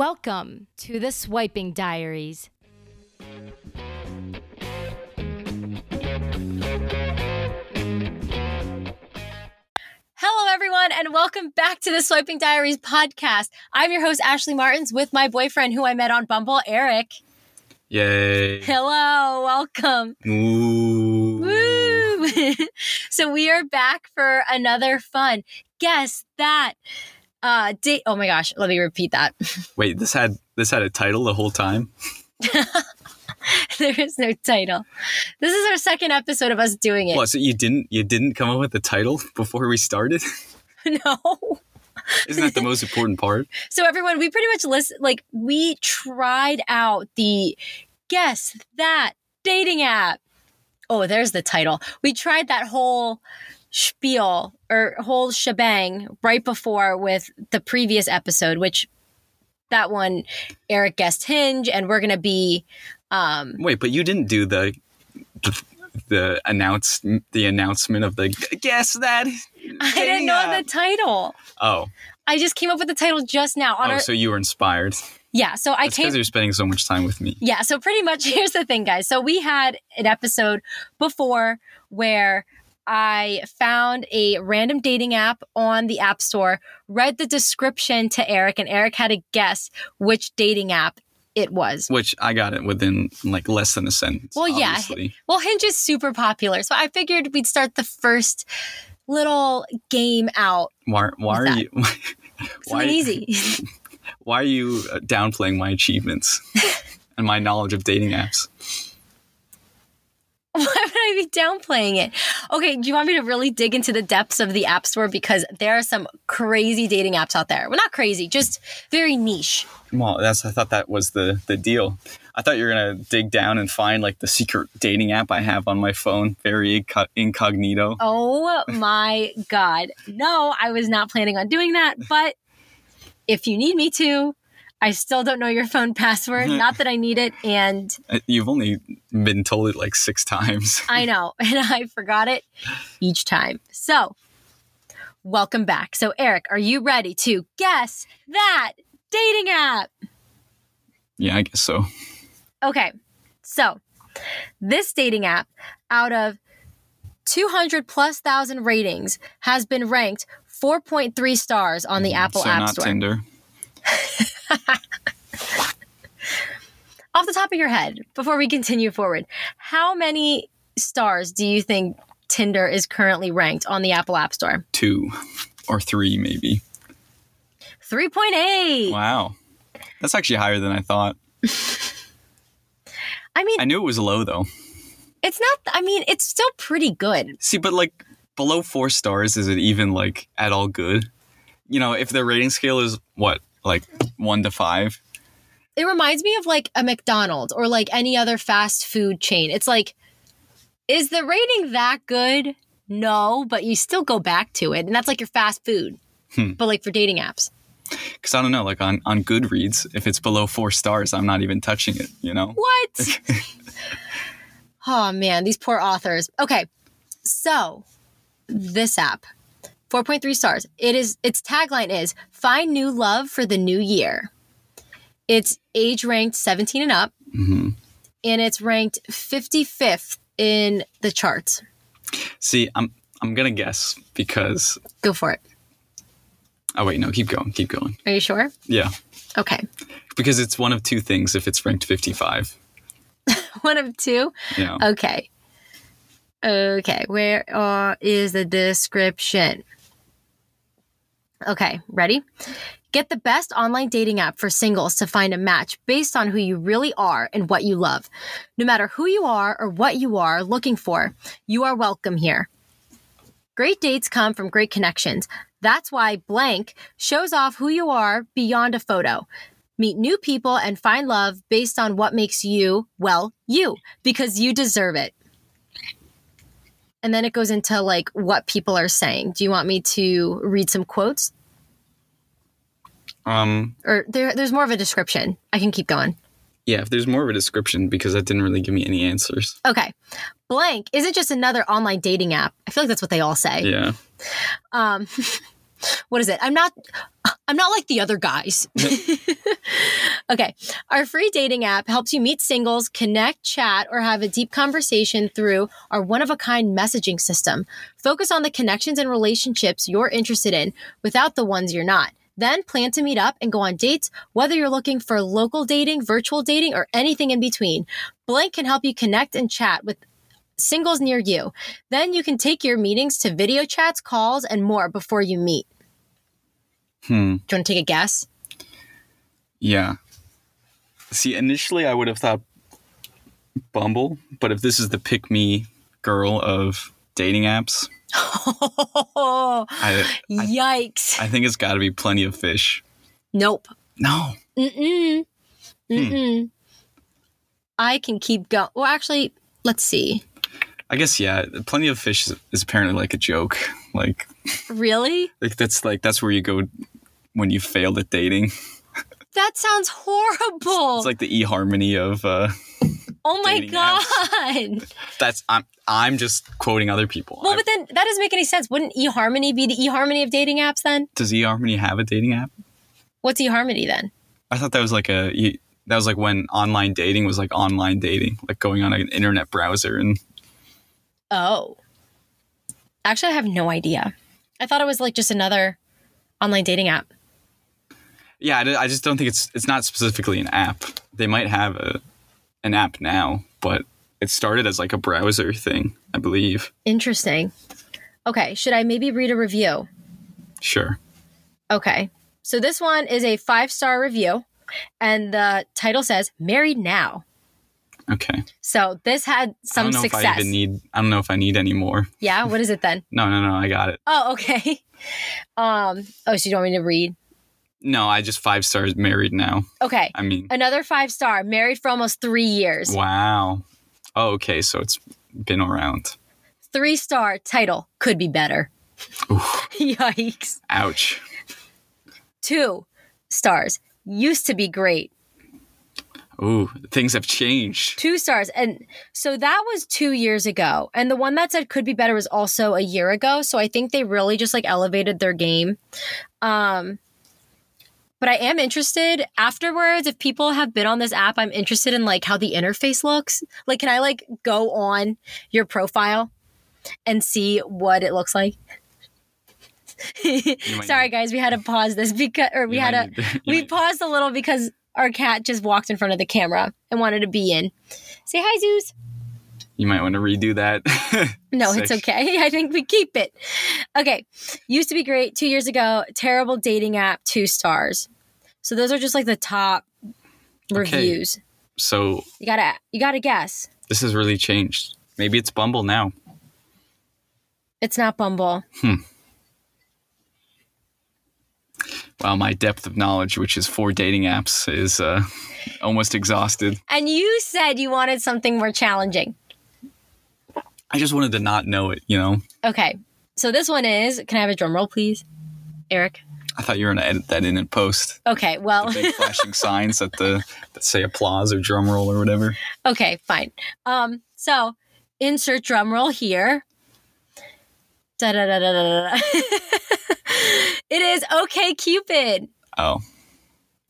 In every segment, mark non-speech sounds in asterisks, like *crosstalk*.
Welcome to the Swiping Diaries. Hello, everyone, and welcome back to the Swiping Diaries podcast. I'm your host, Ashley Martins, with my boyfriend who I met on Bumble, Eric. Yay. Hello, welcome. Ooh. Woo! *laughs* so we are back for another fun. Guess that. Uh, date. Oh my gosh, let me repeat that. *laughs* Wait, this had this had a title the whole time? *laughs* there is no title. This is our second episode of us doing it. What, so you didn't you didn't come up with the title *laughs* before we started? no. Isn't that the most important part? So everyone, we pretty much list like we tried out the guess that dating app. Oh, there's the title. We tried that whole spiel or whole shebang right before with the previous episode, which that one Eric guessed Hinge, and we're gonna be um Wait, but you didn't do the the, the announce the announcement of the guess that. I didn't know app." the title. Oh, I just came up with the title just now on oh, our so you were inspired. yeah. So I That's came because you're spending so much time with me. Yeah, so pretty much *laughs* here's the thing, guys. So we had an episode before where I found a random dating app on the App Store, read the description to Eric, and Eric had to guess which dating app it was. Which I got it within like less than a sentence. Well, yeah. Well, Hinge is super popular, so I figured we'd start the first little game out. Why? Why are you? *laughs* Something easy. *laughs* Why are you uh, downplaying my achievements *laughs* and my knowledge of dating apps? *laughs* Why would I be downplaying it? Okay, do you want me to really dig into the depths of the App Store? Because there are some crazy dating apps out there. Well, not crazy, just very niche. Well, that's I thought that was the the deal. I thought you were gonna dig down and find like the secret dating app I have on my phone, very inco- incognito. Oh my God. No, I was not planning on doing that. But if you need me to, I still don't know your phone password. *laughs* Not that I need it. And Uh, You've only been told it like six times. *laughs* I know, *laughs* and I forgot it each time. So, welcome back. So, Eric, are you ready to guess that dating app? yeah, I guess so. Okay, so this dating app, out of 200 plus thousand ratings, has been ranked 4.3 stars on the Apple Mm, so App not Store. Tinder. *laughs* Off the top of your head, before we continue forward, how many stars do you think Tinder is currently ranked on the Apple App Store? Two or three, maybe. 3.8. Wow, that's actually higher than I thought. *laughs* I mean, I knew it was low though. it's not, I mean, it's still pretty good. See, but like below four stars, is it even like at all good? You know, if the rating scale is what, like one to five, It reminds me of like a McDonald's or like any other fast food chain. It's like, is the rating that good? No, but you still go back to it. And that's like your fast food, Hmm. but like for dating apps. because I don't know, like on on Goodreads, if it's below four stars, I'm not even touching it. You know. What? *laughs* oh man, these poor authors. Okay. So, this app 4.3 stars. It is its tagline is find new love for the new year. It's age ranked 17 and up hmm and it's ranked 55th in the charts. See, I'm I'm gonna guess because Go for it. oh wait, no, keep going, keep going. Are you sure? Yeah, Okay. because it's one of two things. If it's ranked 55, *laughs* One of two. know, Okay. Okay. Where uh, is the description? Okay. Ready? Get the best online dating app for singles to find a match based on who you really are and what you love. No matter who you are or what you are looking for, you are welcome here. Great dates come from great connections. That's why Blank shows off who you are beyond a photo. Meet new people and find love based on what makes you, well, you, because you deserve it. And then it goes into like what people are saying. Do you want me to read some quotes? um, Or there, there's more of a description. I can keep going. yeah. If there's more of a description, because that didn't really give me any answers. Okay. Blank isn't just another online dating app. I feel like that's what they all say. Yeah, Um, *laughs* what is it? I'm not. I'm not like the other guys. *laughs* Okay. Our free dating app helps you meet singles, connect, chat, or have a deep conversation through our one of a kind messaging system. Focus on the connections and relationships you're interested in without the ones you're not. Then plan to meet up and go on dates, whether you're looking for local dating, virtual dating, or anything in between. Blank can help you connect and chat with singles near you. Then you can take your meetings to video chats, calls, and more before you meet. Hmm. Do you want to take a guess? Yeah. See, initially I would have thought Bumble, but if this is the pick me girl of dating apps, *laughs* Oh, I yikes. I think it's got to be plenty of fish. nope. No. Mm-mm. Mm-mm. I can keep going. Well, actually, let's see. I guess yeah, plenty of fish is, is apparently like a joke. Like Really? like that's like that's where you go when you failed at dating. That sounds horrible. It's like the eHarmony of uh oh my god. that's I'm I'm just quoting other people. Well, I- but then that doesn't make any sense. Wouldn't eHarmony be the eHarmony of dating apps then? does eHarmony have a dating app? What's eHarmony then? I thought that was like a that was like when online dating was like online dating, like going on an internet browser and Oh. Actually, I have no idea. I thought it was like just another online dating app. yeah, I just don't think it's it's not specifically an app. They might have a an app now, but it started as like a browser thing, I believe. Interesting. Okay, should I maybe read a review? Sure. Okay. So this one is a five star review, and the title says Married Now. Okay. So this had some success. I some don't know success. if I even need. I don't know if I need any more. yeah, what is it then? *laughs* No, no, no. I got it. Oh, okay. *laughs* Um, oh, so you don't want me to read? No, I just five stars. Married now. Okay. I mean, Another five star, married for almost three years. wow. Oh, okay. So it's been around. Three star title, could be better. *laughs* Yikes. Ouch. Two stars, used to be great. Ooh, things have changed. Two stars. And so that was two years ago. And the one that said could be better was also a year ago. So I think they really just like elevated their game. Um, but I am interested afterwards. If people have been on this app, I'm interested in like how the interface looks. Like, can I like go on your profile and see what it looks like? *laughs* Sorry, need- guys, we had to pause this because, or we had to, *laughs* we paused a little because our cat just walked in front of the camera and wanted to be in. Say hi, Zeus. You might want to redo that. *laughs* No, it's okay. *laughs* I think we keep it. Okay. Used to be great two years ago. Terrible dating app, two stars. So those are just like the top reviews. So You gotta you gotta guess. this has really changed. Maybe it's Bumble now. It's not Bumble. Hmm. Wow, my depth of knowledge, which is four dating apps, is uh, almost exhausted. And you said you wanted something more challenging. I just wanted to not know it, you know? Okay. So this one is can I have a drum roll, please? Eric? I thought you were going to edit that in and post. Okay, well Big flashing *laughs* signs that the that say applause or drum roll or whatever. Okay, fine. Um, so insert drum roll here. Da da da da da da. It is OkCupid. Oh.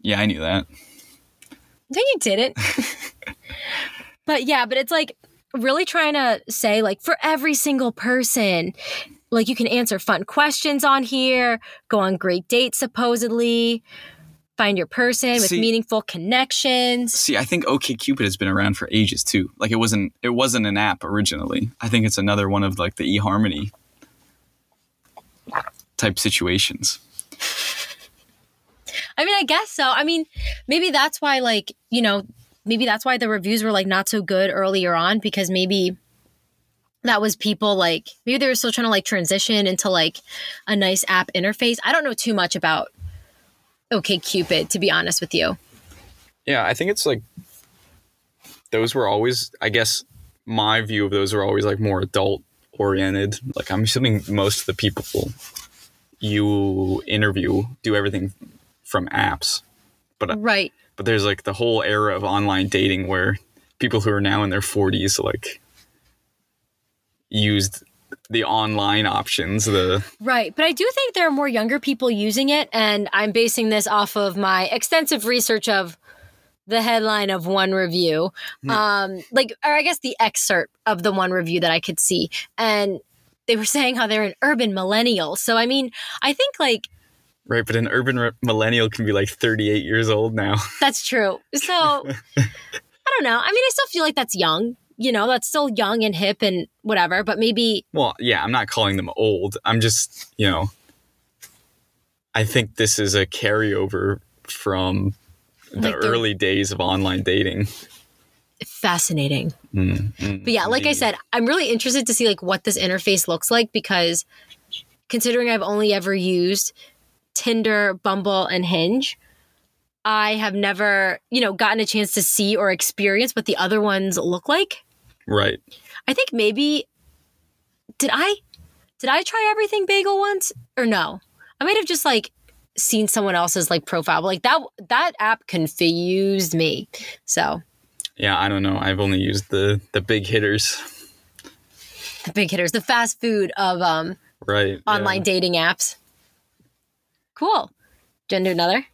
Yeah, I knew that. No, you didn't. *laughs* *laughs* but yeah, but it's like really trying to say like for every single person, like you can answer fun questions on here, go on great dates supposedly, find your person with See- meaningful connections. See, I think OkCupid has been around for ages too. Like it wasn't it wasn't an app originally. I think it's another one of like the eHarmony type situations. I mean, I guess so. I mean, maybe that's why, like, you know, maybe that's why the reviews were like not so good earlier on because maybe that was people like maybe they were still trying to like transition into like a nice app interface. I don't know too much about OK Cupid to be honest with you. Yeah, I think it's like those were always I guess my view of those were always like more adult oriented. Like I'm assuming most of the people you interview do everything from apps. But Right. but there's like the whole era of online dating where people who are now in their 40s like used the online options the Right. But I do think there are more younger people using it. And I'm basing this off of my extensive research of the headline of one review, um, like, or I guess the excerpt of the one review that I could see. And they were *laughs* saying how they're an urban millennial. So, I mean, I think like Right, but an urban re- millennial can be like 38 years old now. *laughs* that's true. So, *laughs* I don't know. I mean, I still feel like that's young. You know, that's still young and hip and whatever, but maybe Well, yeah, I'm not calling them old. I'm just, you know, I think this is a carryover from the Like the- early days of online dating. Fascinating. Mm, mm, But yeah, like I said, I'm really interested to see like what this interface looks like because considering I've only ever used Tinder, Bumble, and Hinge, I have never, you know, gotten a chance to see or experience what the other ones look like. Right. I think maybe did I did I try everything bagel once or no? I might have just like seen someone else's like profile. But, like that that app confused me. So Yeah, I don't know. I've only used the the big hitters. the big hitters, the fast food of um Right. yeah. online dating apps. Cool. Do you want to do another?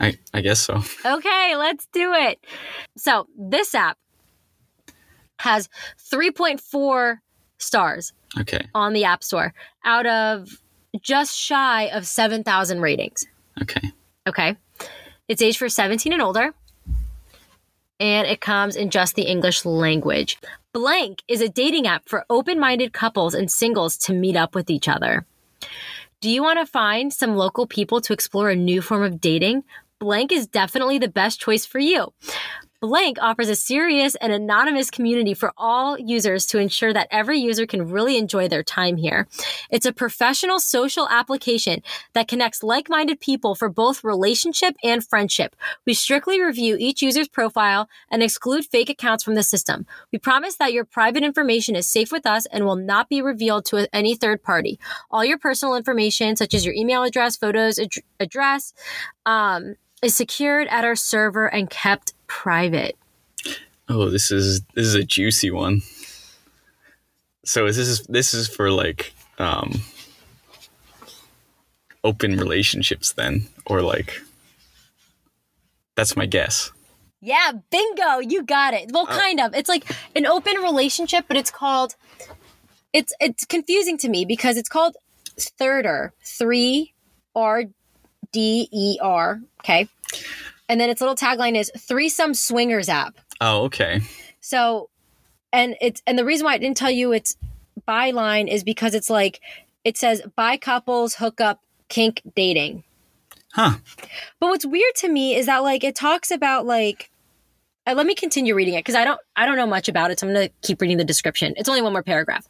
I I guess so. Okay, let's do it. So this app has 3.4 stars Okay. on the App Store out of just shy of 7,000 ratings. Okay. Okay. It's age for 17 and older. And it comes in just the English language. Blank is a dating app for open minded couples and singles to meet up with each other. Do you want to find some local people to explore a new form of dating? Blank is definitely the best choice for you. Blank offers a serious and anonymous community for all users to ensure that every user can really enjoy their time here. It's a professional social application that connects like minded people for both relationship and friendship. We strictly review each user's profile and exclude fake accounts from the system. We promise that your private information is safe with us and will not be revealed to any third party. All your personal information, such as your email address, photos, ad- address, um, is secured at our server and kept private. Oh, this is this is a juicy one. So is this is this is for like um open relationships then or like that's my guess. Yeah, bingo, you got it. Well, kind of. It's like an open relationship, but it's called it's it's confusing to me because it's called Thirder, 3 R D E R, okay? And then its little tagline is threesome swingers app. Oh, okay. So, and it's and the reason why I didn't tell you it's byline is because it's like it says by couples hookup, kink dating. Huh. But what's weird to me is that like it talks about like uh, let me continue reading it because I don't I don't know much about it, so I'm gonna keep reading the description. It's only one more paragraph.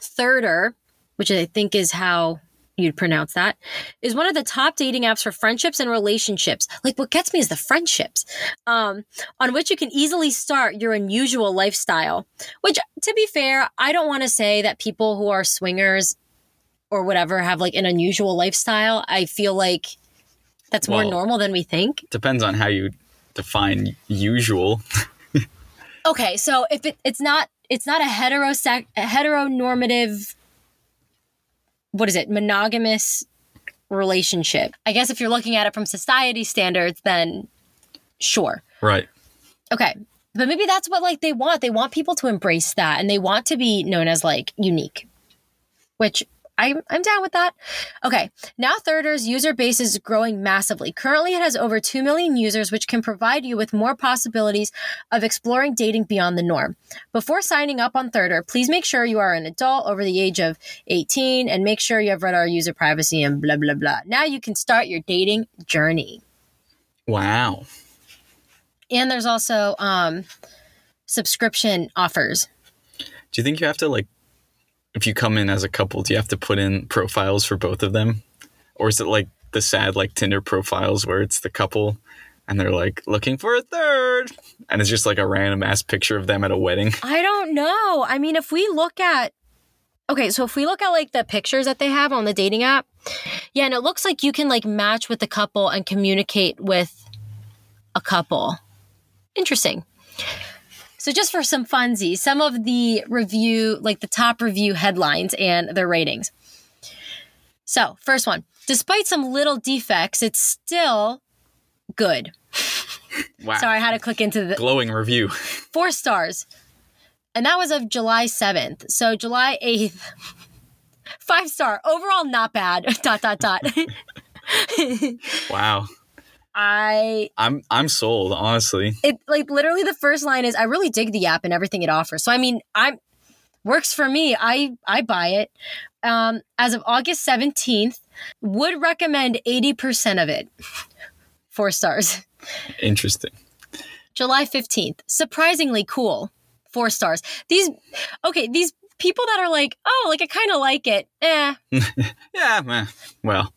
Thirder, which I think is how you'd pronounce that, is one of the top dating apps for friendships and relationships. Like what gets me is the friendships, um, on which you can easily start your unusual lifestyle. Which, to be fair, I don't want to say that people who are swingers or whatever have like an unusual lifestyle. I feel like that's more normal than we think. Depends on how you define usual. *laughs* Okay, so if it, it's not it's not a heterosec a heteronormative what is it monogamous relationship. I guess if you're looking at it from society standards, then sure. Right. Okay. But maybe that's what like they want. They want people to embrace that and they want to be known as like unique. Which I'm I'm down with that. Okay. Now Thirder's user base is growing massively. Currently it has over 2 million users which can provide you with more possibilities of exploring dating beyond the norm. Before signing up on Thirder, please make sure you are an adult over the age of 18 and make sure you have read our user privacy and blah blah blah. Now you can start your dating journey. Wow. And there's also um subscription offers. Do you think you have to like if you come in as a couple, do you have to put in profiles for both of them? Or is it like the sad like Tinder profiles where it's the couple and they're like looking for a third and it's just like a random ass picture of them at a wedding? I don't know. I mean, if we look at Okay, so if we look at like the pictures that they have on the dating app, yeah, and it looks like you can like match with the couple and communicate with a couple. Interesting. So just for some funsies, some of the review, like the top review headlines and their ratings. So, first one. Despite some little defects, it's still good. *laughs* Wow. So I had to click into the Glowing review. *laughs* four stars. And that was of July 7th. So July 8th, *laughs* five star. Overall, not bad. dot, dot, dot. Wow. I, I'm I'm sold, honestly. it like literally the first line is, I really dig the app and everything it offers. So, I mean, I'm, works for me. I, I buy it. Um, as of August 17th, would recommend 80% of it. Four stars. Interesting. July 15th, surprisingly cool. Four stars. These, okay, these people that are like, oh, like I kind of like it. Eh. *laughs* Yeah, well,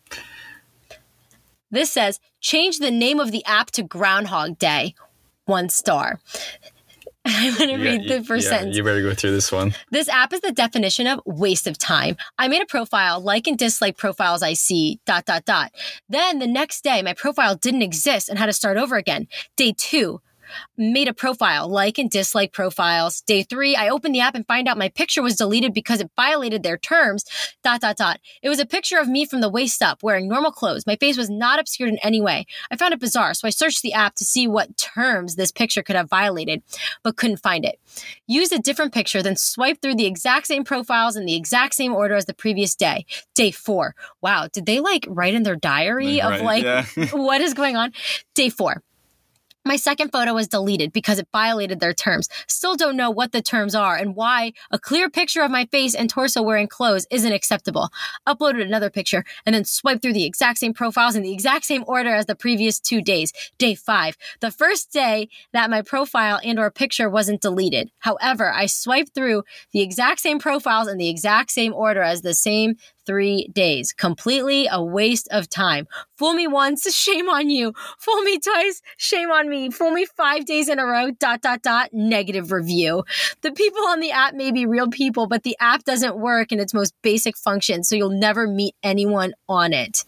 This says, change the name of the app to Groundhog Day. One star. I'm going to read the first yeah, sentence. You better go through this one. This app is the definition of waste of time. I made a profile, like and dislike profiles I see, dot, dot, dot. Then the next day, my profile didn't exist and had to start over again. Day two, made a profile, like and dislike profiles. Day three, I opened the app and find out my picture was deleted because it violated their terms, dot, dot, dot. It was a picture of me from the waist up wearing normal clothes. My face was not obscured in any way. I found it bizarre, so I searched the app to see what terms this picture could have violated, but couldn't find it. Use a different picture, then swipe through the exact same profiles in the exact same order as the previous day. Day four. Wow, did they like write in their diary of like yeah. *laughs* what is going on? Day four. My second photo was deleted because it violated their terms. Still don't know what the terms are and why a clear picture of my face and torso wearing clothes isn't acceptable. Uploaded another picture and then swiped through the exact same profiles in the exact same order as the previous two days. Day five, the first day that my profile and or picture wasn't deleted. However, I swiped through the exact same profiles in the exact same order as the same three days. Completely a waste of time. Fool me once, *laughs* shame on you. Fool me twice, shame on me. Fool me five days in a row, dot, dot, dot, negative review. The people on the app may be real people, but the app doesn't work in its most basic function, so you'll never meet anyone on it.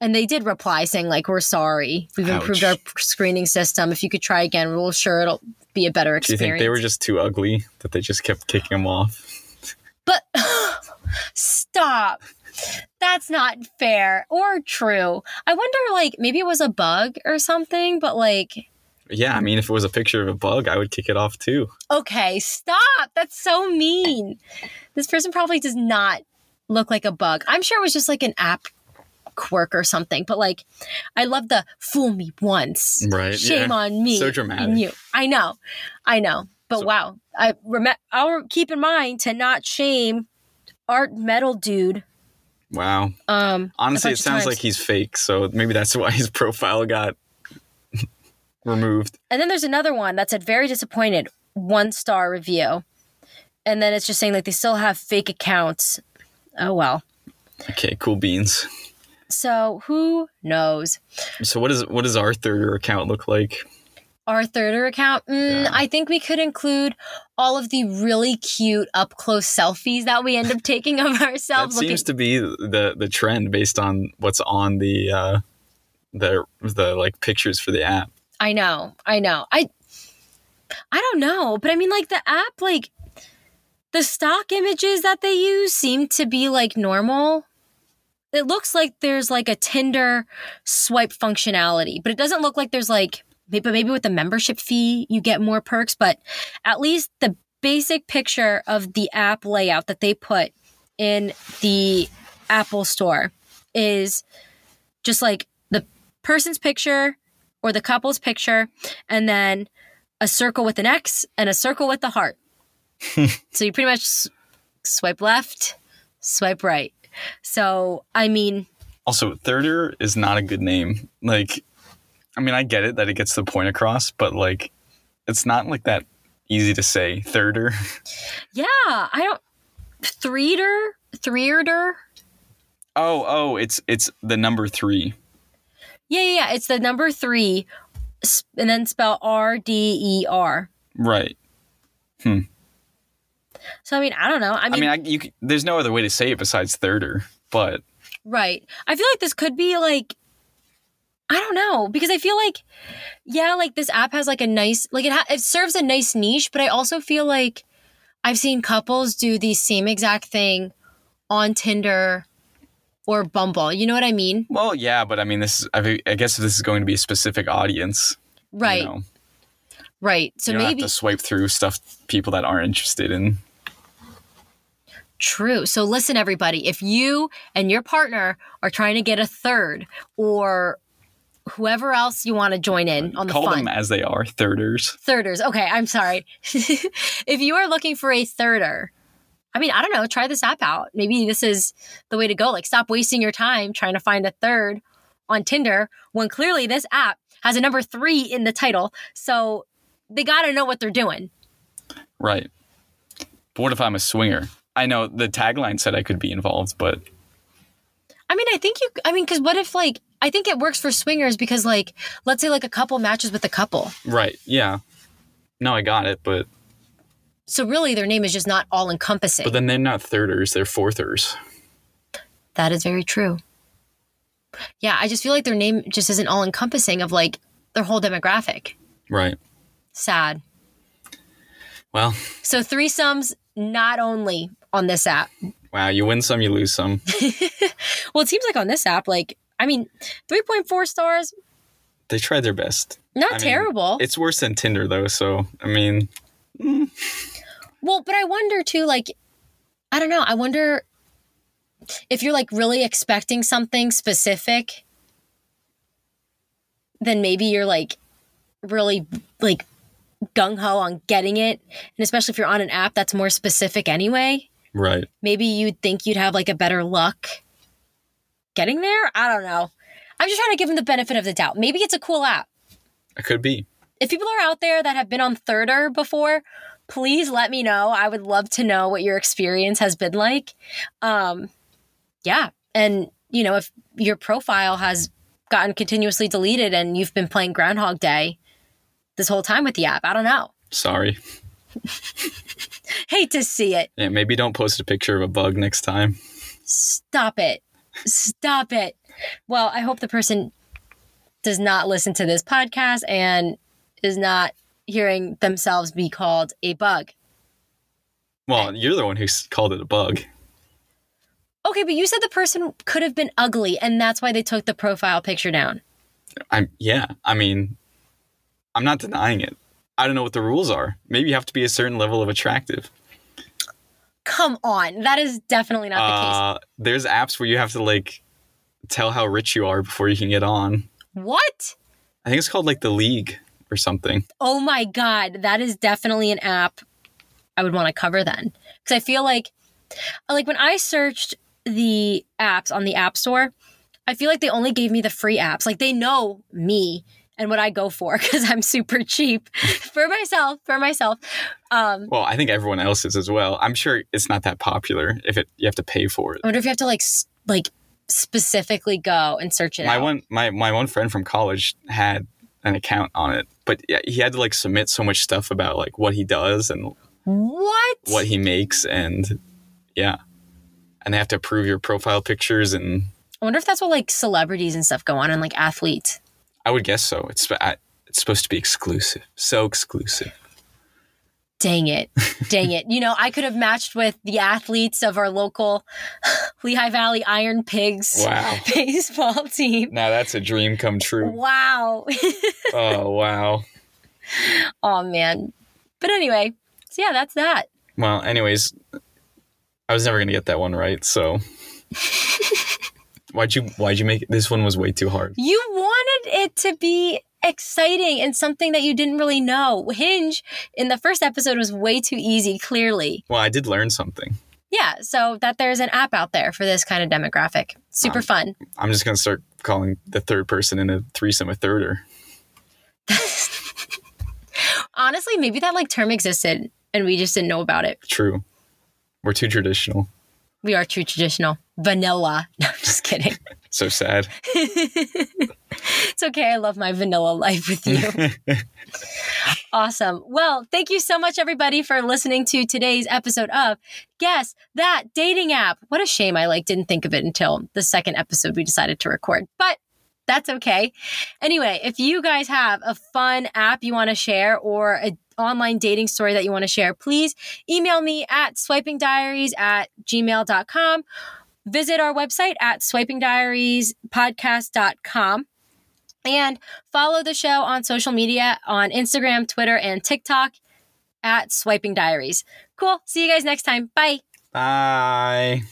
And they did reply saying, like, we're sorry. We've improved our screening system. If you could try again, we're sure it'll be a better experience. Do you think they were just too ugly that they just kept kicking them off? But *sighs* stop. That's not fair or true. I wonder, like, maybe it was a bug or something, but like, Yeah, I mean, if it was a picture of a bug, I would kick it off too. okay, stop. That's so mean. This person probably does not look like a bug. I'm sure it was just like an app quirk or something, but like, I love the fool me once. Right, Shame yeah. on me. So dramatic. You. I know. I know. But So- wow. I rem- I'll keep in mind to not shame art metal dude. Wow. Um, Honestly, it sounds times. like he's fake, so maybe that's why his profile got *laughs* removed. And then there's another one that said very disappointed, one star review. And then it's just saying like they still have fake accounts. Oh well. Okay, cool beans. So who knows? So what does what does our third account look like? Our thirder account, mm, Yeah. I think we could include all of the really cute up close selfies that we end up *laughs* taking of That ourselves. seems to be the the trend based on what's on the uh the the like pictures for the app. I know, I know. I I don't know, but I mean like the app like the stock images that they use seem to be like normal. It looks like there's like a Tinder swipe functionality, but it doesn't look like there's like maybe but maybe with the membership fee you get more perks, but at least the basic picture of the app layout that they put in the Apple store is just like the person's picture or the couple's picture and then a circle with an X and a circle with a heart. *laughs* so you pretty much s- swipe left, swipe right. So, I mean, Also, thirder is not a good name. Like, I mean, I get it that it gets the point across, but like, it's not like that easy to say. Thirder. *laughs* yeah, I don't. Threeder? Threerder? Oh, oh, it's it's the number three. Yeah, yeah, yeah. It's the number three and then spell R D E R. Right. Hmm. So, I mean, I don't know. I I mean, mean, I, you, there's no other way to say it besides thirder. But Right. I feel like this could be like I don't know because I feel like yeah, like this app has like a nice like it ha- it serves a nice niche, but I also feel like I've seen couples do the same exact thing on Tinder or Bumble. You know what I mean? Well, yeah, but I mean, this is, I, I guess if this is going to be a specific audience, Right. You know, Right. So you don't maybe have to swipe through stuff people that aren't interested in. True. So listen, everybody, if you and your partner are trying to get a third or whoever else you want to join in on the Call fun. them as they are, thirders. Thirders. Okay, I'm sorry. *laughs* if you are looking for a thirder, I mean, I don't know, try this app out. Maybe this is the way to go. Like, stop wasting your time trying to find a third on Tinder when clearly this app has a number three in the title. So they got to know what they're doing. Right. But what if I'm a swinger? I know the tagline said I could be involved, but I mean, I think you, I mean, because what if, like, I think it works for swingers because, like, let's say, like, a couple matches with a couple. right, yeah. No, I got it, but So really, their name is just not all encompassing. but then they're not thirders, they're fourthers. That is very true. Yeah, I just feel like their name just isn't all encompassing of like their whole demographic. Right. Sad. Well, So threesomes not only on this app. wow, you win some, you lose some. *laughs* Well, it seems like on this app, like I mean, three point four stars, They tried their best. not I mean, terrible. It's worse than Tinder though, so I mean, well, but I wonder too, like, I don't know. I wonder if you're like really expecting something specific, then maybe you're like really like gung ho on getting it. And especially if you're on an app that's more specific anyway, right. maybe you'd think you'd have like a better luck getting there. I don't know. I'm just trying to give them the benefit of the doubt. Maybe it's a cool app. It could be. If people are out there that have been on Thirder before, please let me know. I would love to know what your experience has been like. Um, yeah. And, you know, if your profile has gotten continuously deleted and you've been playing Groundhog Day this whole time with the app, I don't know. Sorry. *laughs* Hate to see it. Yeah, maybe don't post a picture of a bug next time. Stop it. Stop it. Well, I hope the person does not listen to this podcast and is not hearing themselves be called a bug. Well, you're the one who called it a bug. Okay, but you said the person could have been ugly and that's why they took the profile picture down. I'm yeah. I mean, I'm not denying it. I don't know what the rules are. Maybe you have to be a certain level of attractive. Come on. That is definitely not the case. Uh, there's apps where you have to like tell how rich you are before you can get on. What? I think it's called like the League or something. Oh my God. That is definitely an app I would want to cover then. Because I feel like, like when I searched the apps on the App Store, I feel like they only gave me the free apps. Like they know me and what I go for *laughs* because I'm super cheap *laughs* for myself, for myself. Um, Well, I think everyone else is as well. I'm sure it's not that popular if it you have to pay for it. I wonder if you have to like, like specifically go and search it My out. one my my one friend from college had an account on it, but yeah, he had to like submit so much stuff about like what he does and what? what he makes and yeah. And they have to approve your profile pictures and I wonder if that's what like celebrities and stuff go on and like athletes. I would guess so. It's it's supposed to be exclusive. So exclusive. Dang it. Dang it. You know, I could have matched with the athletes of our local *laughs* Lehigh Valley Iron Pigs Wow. *laughs* baseball team. Now that's a dream come true. Wow. *laughs* Oh wow. oh, man. But anyway, so yeah, that's that. Well, anyways, I was never gonna get that one right, so why'd you why'd you make it? This one was way too hard. You wanted it to be exciting and something that you didn't really know. Hinge in the first episode was way too easy, clearly. Well, I did learn something. Yeah, so that there's an app out there for this kind of demographic. Super Um, fun. I'm just gonna start calling the third person in a threesome a thirder. *laughs* Honestly, maybe that like term existed and we just didn't know about it. True. We're too traditional. We are too traditional. Vanilla. *laughs* No, I'm just kidding. *laughs* So sad. it's okay. I love my vanilla life with you. *laughs* awesome. Well, thank you so much, everybody, for listening to today's episode of Guess That Dating App. What a shame I like didn't think of it until the second episode we decided to record. But that's okay. Anyway, if you guys have a fun app you want to share or an online dating story that you want to share, please email me at swipingdiaries at gmail.com Visit our website at swipingdiariespodcast.com and follow the show on social media on Instagram, Twitter, and TikTok at Swiping Diaries. Cool. See you guys next time. Bye. Bye.